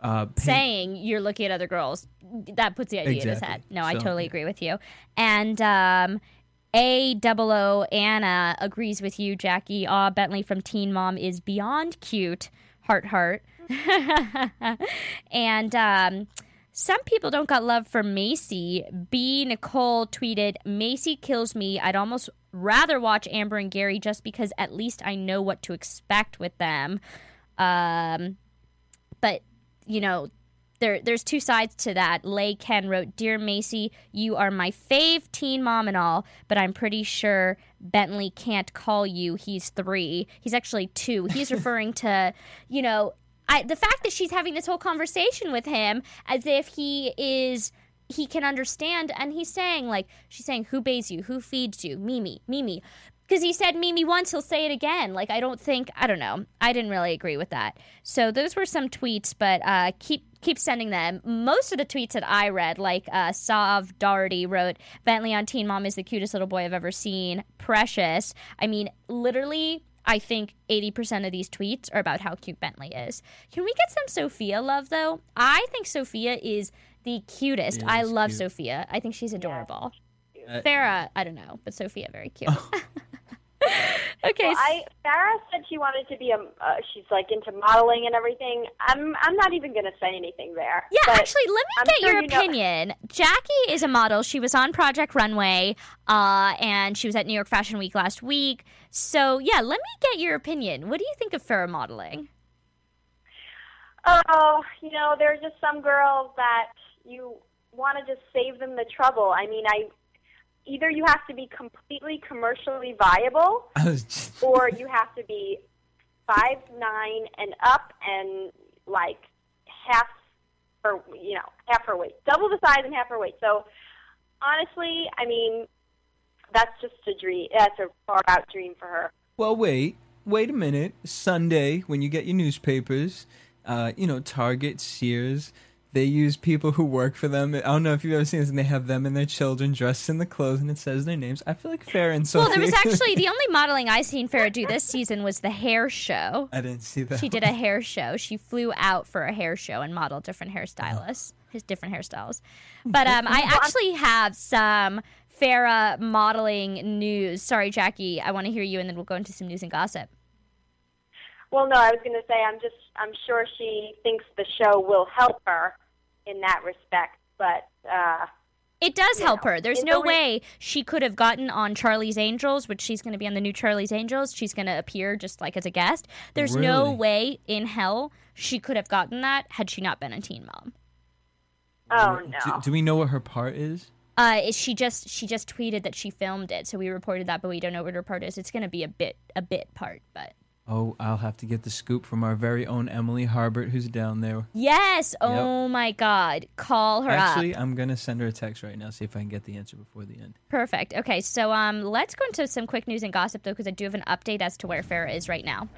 uh, paint- saying you're looking at other girls, that puts the idea in his head. Exactly. No, I totally agree with you. And um, A double O Anna agrees with you, Jackie. Ah, Bentley from Teen Mom is beyond cute. Heart, heart. and um, some people don't got love for Maci. B Nicole tweeted, "Maci kills me. I'd almost rather watch Amber and Gary just because at least I know what to expect with them." Um, but you know there there's two sides to that lay ken wrote dear maci you are my fave teen mom and all but i'm pretty sure bentley can't call you he's three he's actually two he's referring to you know I, the fact that she's having this whole conversation with him as if he is he can understand and he's saying like she's saying who bathes you who feeds you mimi mimi because he said Mimi once, he'll say it again. Like I don't think I don't know. I didn't really agree with that. So those were some tweets, but uh, keep keep sending them. Most of the tweets that I read, like uh, Sav Doherty wrote, Bentley on Teen Mom is the cutest little boy I've ever seen. Precious. I mean, literally. I think 80% of these tweets are about how cute Bentley is. Can we get some Sophia love, though? I think Sophia is the cutest. She I love cute. Sophia. I think she's adorable. Uh, Farrah, I don't know, but Sophia, very cute. okay. Well, I Farrah said she wanted to be a. Uh, she's like into modeling and everything. I'm. I'm not even going to say anything there. Yeah, actually, let me I'm get sure your you know- opinion. Jackie is a model. She was on Project Runway, uh, and she was at New York Fashion Week last week. So, yeah, let me get your opinion. What do you think of Farrah modeling? Oh, you know, there are just some girls that you want to just save them the trouble. I mean, I either you have to be completely commercially viable, just, or you have to be five nine and up and like half her, you know, half her weight, double the size and half her weight. So honestly, I mean, that's just a dream. That's a far out dream for her. well, wait, wait a minute. Sunday, when you get your newspapers, uh, you know, Target, Sears, they use people who work for them. I don't know if you've ever seen this, and they have them and their children dressed in the clothes, and it says their names. I feel like Farrah and Sophie. Well, there was actually the only modeling I seen Farrah do this season was the hair show. I didn't see that. She did a hair show. She flew out for a hair show and modeled different hairstylists, his different hairstyles. But um, I actually have some Farrah modeling news. Sorry, Jackie. I want to hear you, and then we'll go into some news and gossip. Well, no, I was going to say I'm just I'm sure she thinks the show will help her in that respect, but uh, It does help know, her. There's in no the re- way she could have gotten on Charlie's Angels, which she's going to be on the new Charlie's Angels. She's going to appear just like as a guest. There's no way in hell she could have gotten that had she not been a teen mom. oh Do, no. do we know what her part is? Uh, is she just she just tweeted that she filmed it, so we reported that, but we don't know what her part is. It's going to be a bit a bit part, but Oh, I'll have to get the scoop from our very own Emily Harbert, who's down there. yes. Oh my God, call her up. Actually, up. I'm gonna send her a text right now, see if I can get the answer before the end. Perfect. Okay, so um, let's go into some quick news and gossip though, because I do have an update as to where Farrah is right now.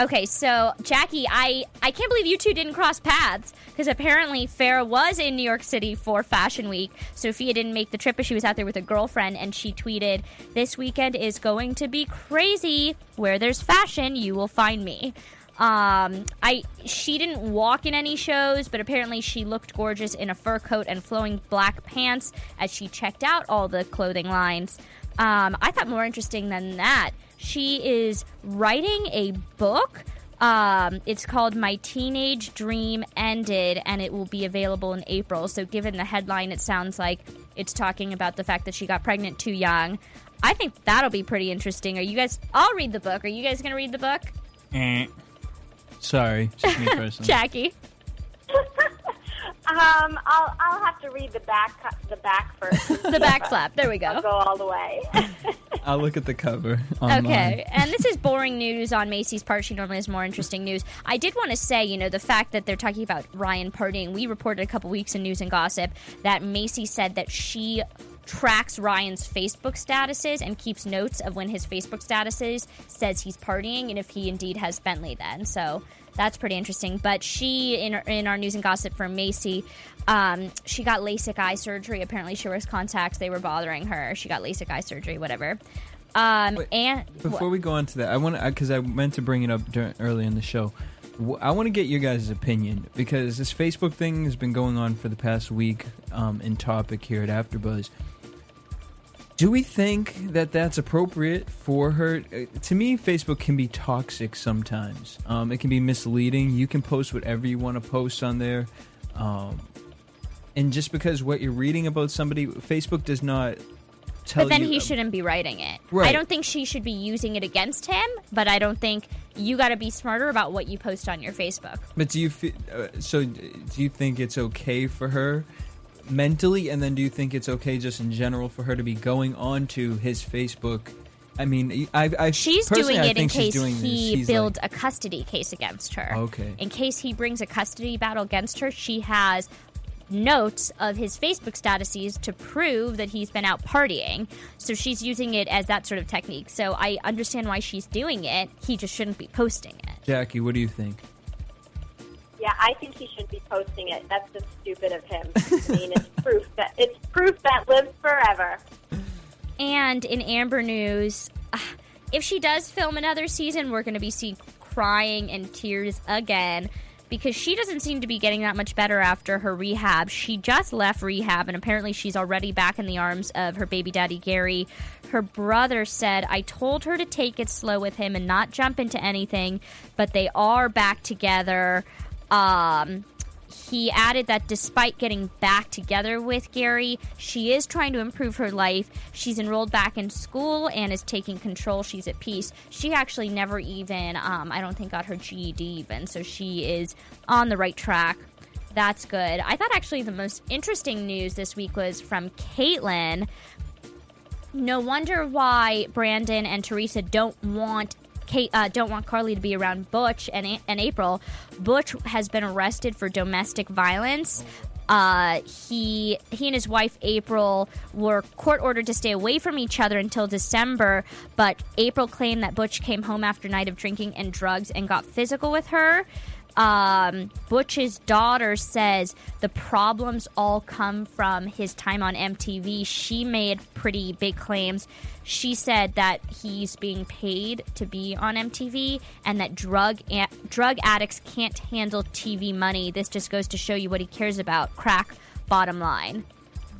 Okay, so Jackie, I I can't believe you two didn't cross paths because apparently Farrah was in New York City for Fashion Week. Sophia didn't make the trip, but she was out there with a girlfriend, and she tweeted, "This weekend is going to be crazy. Where there's fashion, you will find me." Um, I she didn't walk in any shows, but apparently she looked gorgeous in a fur coat and flowing black pants as she checked out all the clothing lines. Um, I thought more interesting than that, she is writing a book. Um, it's called My Teenage Dream Ended, and it will be available in April. So, given the headline, it sounds like it's talking about the fact that she got pregnant too young. I think that'll be pretty interesting. Are you guys? I'll read the book. Are you guys going to read the book? Eh. Sorry, just me personally. Jackie. Um, I'll I'll have to read the back the back first. The back flap. There we go. I'll go all the way. I'll look at the cover. Online. Okay, and this is boring news on Maci's part. She normally has more interesting news. I did want to say, you know, the fact that they're talking about Ryan partying. We reported a couple weeks in News and Gossip that Maci said that she tracks Ryan's Facebook statuses and keeps notes of when his Facebook statuses says he's partying and if he indeed has Bentley then. So that's pretty interesting. But she, in, in our News and Gossip from Maci, um, she got LASIK eye surgery. Apparently, she wears contacts. They were bothering her. She got LASIK eye surgery, whatever. Um, and Before we go on to that, I want to because I meant to bring it up during, early in the show. I want to get your guys' opinion because this Facebook thing has been going on for the past week um, in topic here at AfterBuzz. Do we think that that's appropriate for her? Uh, To me, Facebook can be toxic sometimes. Um, it can be misleading. You can post whatever you want to post on there. Um, and just because what you're reading about somebody, Facebook does not tell you But then you. he shouldn't be writing it. I don't think she should be using it against him, but I don't think you got to be smarter about what you post on your Facebook. But do you feel uh, so? Do you think it's okay for her mentally, and then do you think it's okay just in general for her to be going on to his Facebook? I mean, I, I She's personally, doing it in think she's case he builds like- a custody case against her. Okay. In case he brings a custody battle against her, she has notes of his Facebook statuses to prove that he's been out partying. So she's using it as that sort of technique. So I understand why she's doing it. He just shouldn't be posting it. Jackie, what do you think? Yeah, I think he should be posting it. That's just stupid of him. I mean, it's proof that it's proof that lives forever. And in Amber News, ah, if she does film another season, we're going to be seeing crying and tears again because she doesn't seem to be getting that much better after her rehab. She just left rehab and apparently she's already back in the arms of her baby daddy Gary. Her brother said, I told her to take it slow with him and not jump into anything, but they are back together. Um, he added that despite getting back together with Gary, she is trying to improve her life. She's enrolled back in school and is taking control. She's at peace. She actually never even, um, I don't think, got her GED even. So she is on the right track. That's good. I thought actually the most interesting news this week was from Catelynn. No wonder why Brandon and Teresa don't want Kate uh, don't want Carly to be around Butch and, A- and April. Butch has been arrested for domestic violence. Uh, he he and his wife April were court ordered to stay away from each other until December, but April claimed that Butch came home after a night of drinking and drugs and got physical with her. Um, Butch's daughter says the problems all come from his time on MTV. She made pretty big claims. She said that he's being paid to be on MTV and that drug a- drug addicts can't handle TV money. This just goes to show you what he cares about. Crack, bottom line.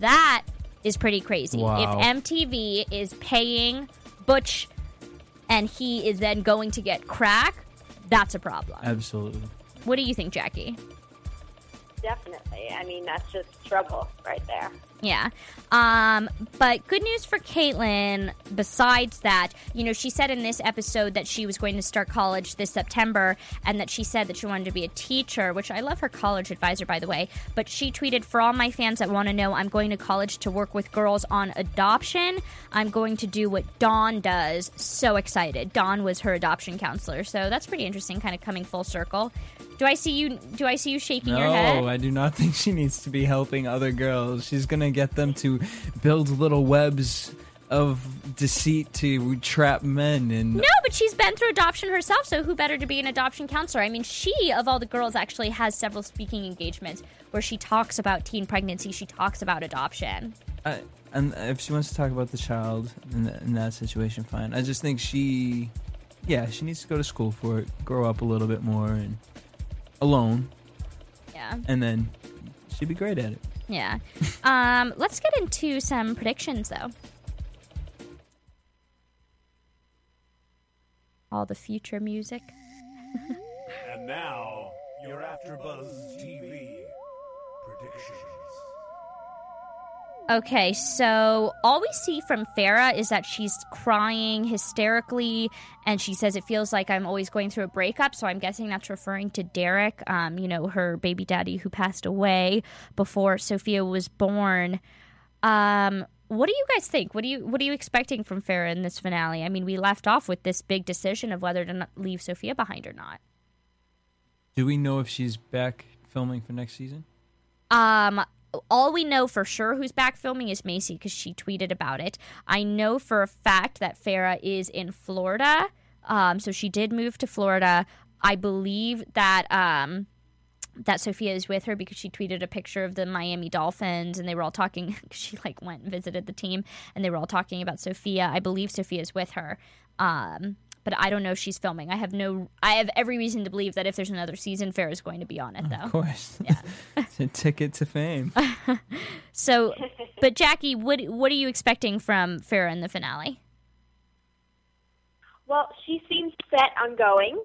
That is pretty crazy. Wow. If MTV is paying Butch and he is then going to get crack, that's a problem. Absolutely. What do you think, Jackie? Definitely. I mean, that's just trouble right there. Yeah. Um, but good news for Catelynn, besides that, you know, she said in this episode that she was going to start college this September and that she said that she wanted to be a teacher, which I love her college advisor, by the way. But she tweeted, For all my fans that want to know, I'm going to college to work with girls on adoption. I'm going to do what Dawn does. So excited. Dawn was her adoption counselor. So that's pretty interesting, kind of coming full circle. Do I see you? Do I see you shaking your head? No, I do not think she needs to be helping other girls. She's gonna get them to build little webs of deceit to trap men and No, but she's been through adoption herself, so who better to be an adoption counselor? I mean, she, of all the girls, actually has several speaking engagements where she talks about teen pregnancy, she talks about adoption. I, and if she wants to talk about the child in, in that situation, fine. I just think she, yeah, she needs to go to school for it, grow up a little bit more, and alone, Yeah. and then she'd be great at it. Yeah. um, let's get into some predictions, though. All the future music. And now, your AfterBuzz TV predictions. Okay, so all we see from Farrah is that she's crying hysterically, and she says it feels like I'm always going through a breakup. So I'm guessing that's referring to Derek, um, you know, her baby daddy who passed away before Sophia was born. Um, what do you guys think? What do you what are you expecting from Farrah in this finale? I mean, we left off with this big decision of whether to not leave Sophia behind or not. Do we know if she's back filming for next season? Um, all we know for sure who's back filming is Maci because she tweeted about it. I know for a fact that Farrah is in Florida. Um, so she did move to Florida. I believe that um, that Sophia is with her because she tweeted a picture of the Miami Dolphins and they were all talking. She like went and visited the team and they were all talking about Sophia. I believe Sophia is with her. Um, but I don't know if she's filming. I have no. I have every reason to believe that if there's another season, Farrah is going to be on it, though. Of course. it's a ticket to fame. So, but Jackie, what what are you expecting from Farrah in the finale? Well, she seems set on going.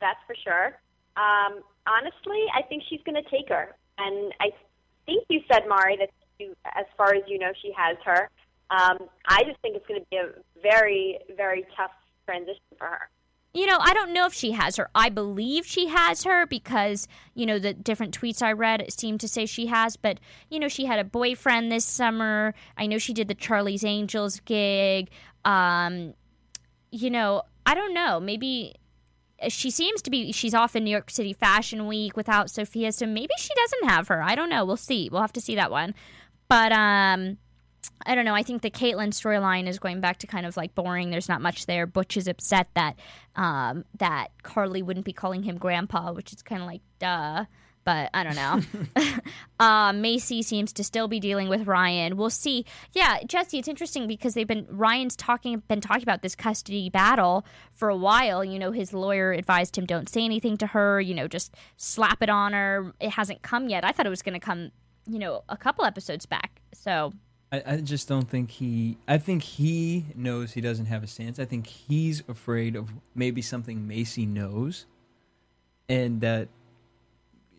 That's for sure. Um, honestly, I think she's going to take her, and I think you said Mari that you, as far as you know, she has her. Um, I just think it's going to be a very, very tough transition for her. You know, I don't know if she has her. I believe she has her because, you know, the different tweets I read seem to say she has. But, you know, she had a boyfriend this summer. I know she did the Charlie's Angels gig. Um, you know, I don't know. Maybe she seems to be, she's off in New York City Fashion Week without Sophia. So maybe she doesn't have her. I don't know. We'll see. We'll have to see that one. But, um, I don't know. I think the Catelynn storyline is going back to kind of like boring. There's not much there. Butch is upset that um, that Carly wouldn't be calling him grandpa, which is kind of like duh. But I don't know. uh, Maci seems to still be dealing with Ryan. We'll see. Yeah, Jesse, it's interesting because they've been Ryan's talking been talking about this custody battle for a while. You know, his lawyer advised him don't say anything to her. You know, just slap it on her. It hasn't come yet. I thought it was going to come. You know, a couple episodes back. So I, I just don't think he. I think he knows he doesn't have a stance. I think he's afraid of maybe something Maci knows, and that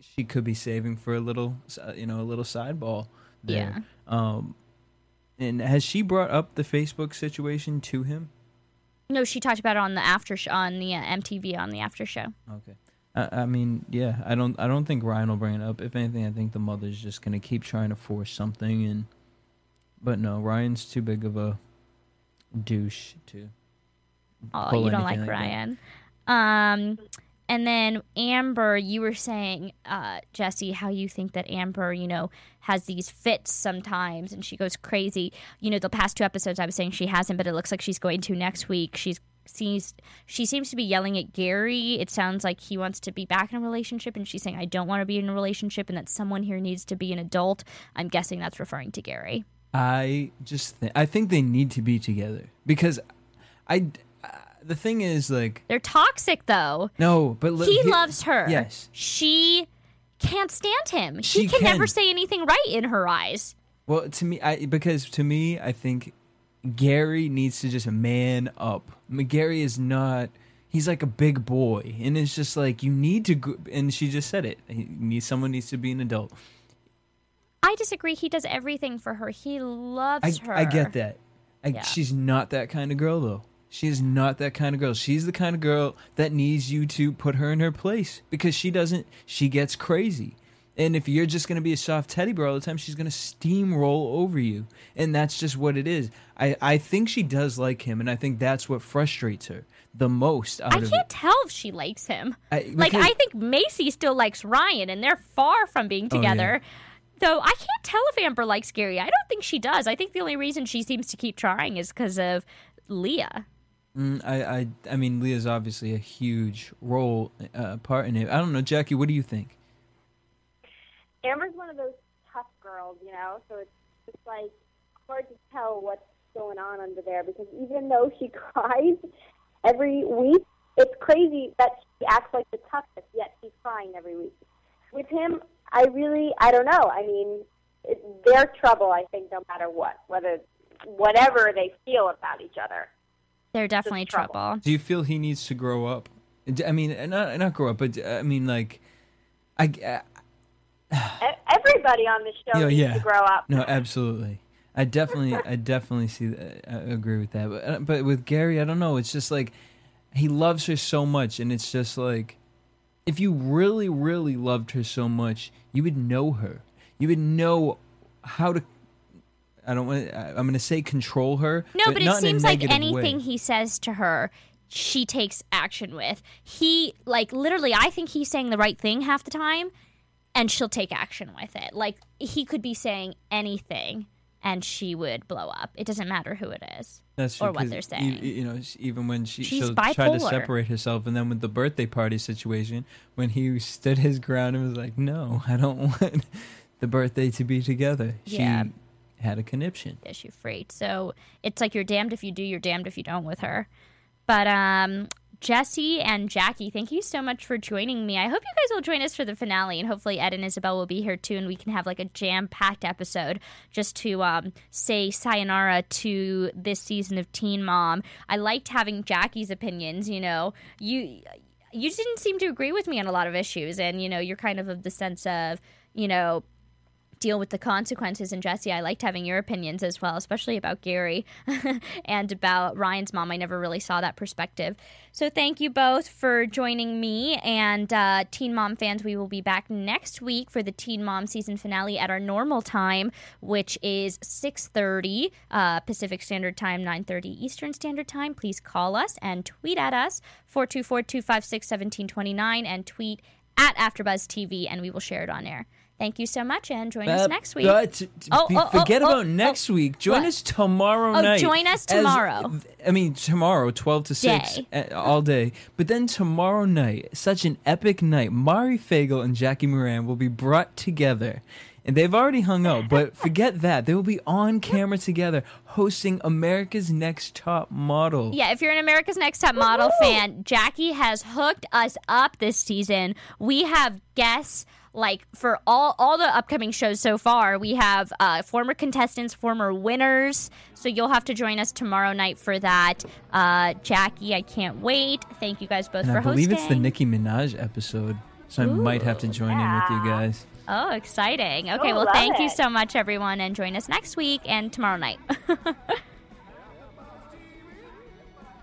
she could be saving for a little, uh, you know, a little sideball there. Um, and has she brought up the Facebook situation to him? No, she talked about it on the after sh- on the uh, MTV on the after show. Okay. I, I mean, yeah, I don't. I don't think Ryan will bring it up. If anything, I think the mother's just gonna keep trying to force something, and but no, Ryan's too big of a douche to. Oh, you don't like that. Ryan. Um, and then Amber, you were saying, uh, Jesse, how you think that Amber, you know, has these fits sometimes, and she goes crazy. You know, the past two episodes, I was saying she hasn't, but it looks like she's going to next week. She's sees she seems to be yelling at Gary. It sounds like he wants to be back in a relationship, and she's saying, "I don't want to be in a relationship," and that someone here needs to be an adult. I'm guessing that's referring to Gary. I just think I think they need to be together because I. Uh, the thing is, like, They're toxic, though. no, but li- he he- loves her. Yes, She can't stand him. She, She can, never say anything right in her eyes. Well, to me, I because to me, I think Gary needs to just man up. I mean, Gary is not. He's like a big boy, and it's just like you need to. And she just said it. He needs someone needs to be an adult. I disagree. He does everything for her. He loves I, her. I get that. I, Yeah. She's not that kind of girl, though. She is not that kind of girl. She's the kind of girl that needs you to put her in her place because she doesn't. She gets crazy, and if you're just going to be a soft teddy bear all the time, she's going to steamroll over you, and that's just what it is. I I think she does like him, and I think that's what frustrates her the most out I can't it. tell if she likes him. I- like I think Maci still likes Ryan, and they're far from being Oh, yeah. Together. Though I can't tell if Amber likes Gary. I don't think she does. I think the only reason she seems to keep trying is because of Leah. Mm, I I I mean, Leah's obviously a huge role uh, part in it. I don't know, Jackie. What do you think? Amber's one of those tough girls, you know, so it's just like hard to tell what's going on under there because even though she cries every week, it's crazy that she acts like the toughest, yet she's crying every week. With him, I really, I don't know. I mean, it's their trouble, I think, no matter what, whether whatever they feel about each other. They're definitely trouble. trouble. Do you feel he needs to grow up? I mean, not not grow up, but uh, I mean, like, I uh, E- Everybody on the show yeah, needs yeah. to grow up. No, absolutely. I definitely, I definitely see, that, I agree with that. But uh, but with Gary, I don't know. It's just like he loves her so much, and it's just like if you really, really loved her so much, you would know her. You would know how to. I don't want. I'm going to say control her. No, but, it not in seems like negative way. anything he says to her, she takes action with. He like literally, I think he's saying the right thing half the time, and she'll take action with it. Like he could be saying anything, and she would blow up. It doesn't matter who it is That's true, or what they're e- saying. You, know, even when she She's she'll try to separate herself, and then with the birthday party situation, when he stood his ground and was like, "No, I don't want the birthday to be together," Yeah. she had a conniption. issue freight. So it's like you're damned if you do, you're damned if you don't with her. But um Jesse and Jackie, thank you so much for joining me. I hope you guys will join us for the finale, and hopefully Ed and Isabel will be here too, and we can have like a jam-packed episode just to um, say sayonara to this season of Teen Mom. I liked having Jackie's opinions. You know, you you didn't seem to agree with me on a lot of issues, and you know, you're kind of of the sense of you know deal with the consequences. And Jesse, I liked having your opinions as well, especially about Gary and about Ryan's mom. I never really saw that perspective. So thank you both for joining me. And uh, Teen Mom fans, we will be back next week for the Teen Mom season finale at our normal time, which is 6.30 uh, Pacific Standard Time, 9.30 Eastern Standard Time. Please call us and tweet at us, 424-256-1729, and tweet at AfterBuzz TV, and we will share it on air. Thank you so much, and join us Uh, next week. But t- t- Oh, oh, oh, forget oh, about oh. next week. Join What? us tomorrow Oh, night. join us As- tomorrow. I mean, tomorrow, 12 to 6, Day. all day. But then tomorrow night, such an epic night, Mari Fagel and Jackie Moran will be brought together. And they've already hung out, but forget that. They will be on camera together hosting America's Next Top Model. Yeah, if you're an America's Next Top Model fan, Jackie has hooked us up this season. We have guests like for all all the upcoming shows so far. We have uh, former contestants, former winners. So you'll have to join us tomorrow night for that. Uh, Jackie, I can't wait. Thank you guys both And for I believe hosting. it's the Nicki Minaj episode, so I might have to join in with you guys. Oh, exciting. Okay, Oh, well, love thank you so much, everyone, and join us next week and tomorrow night.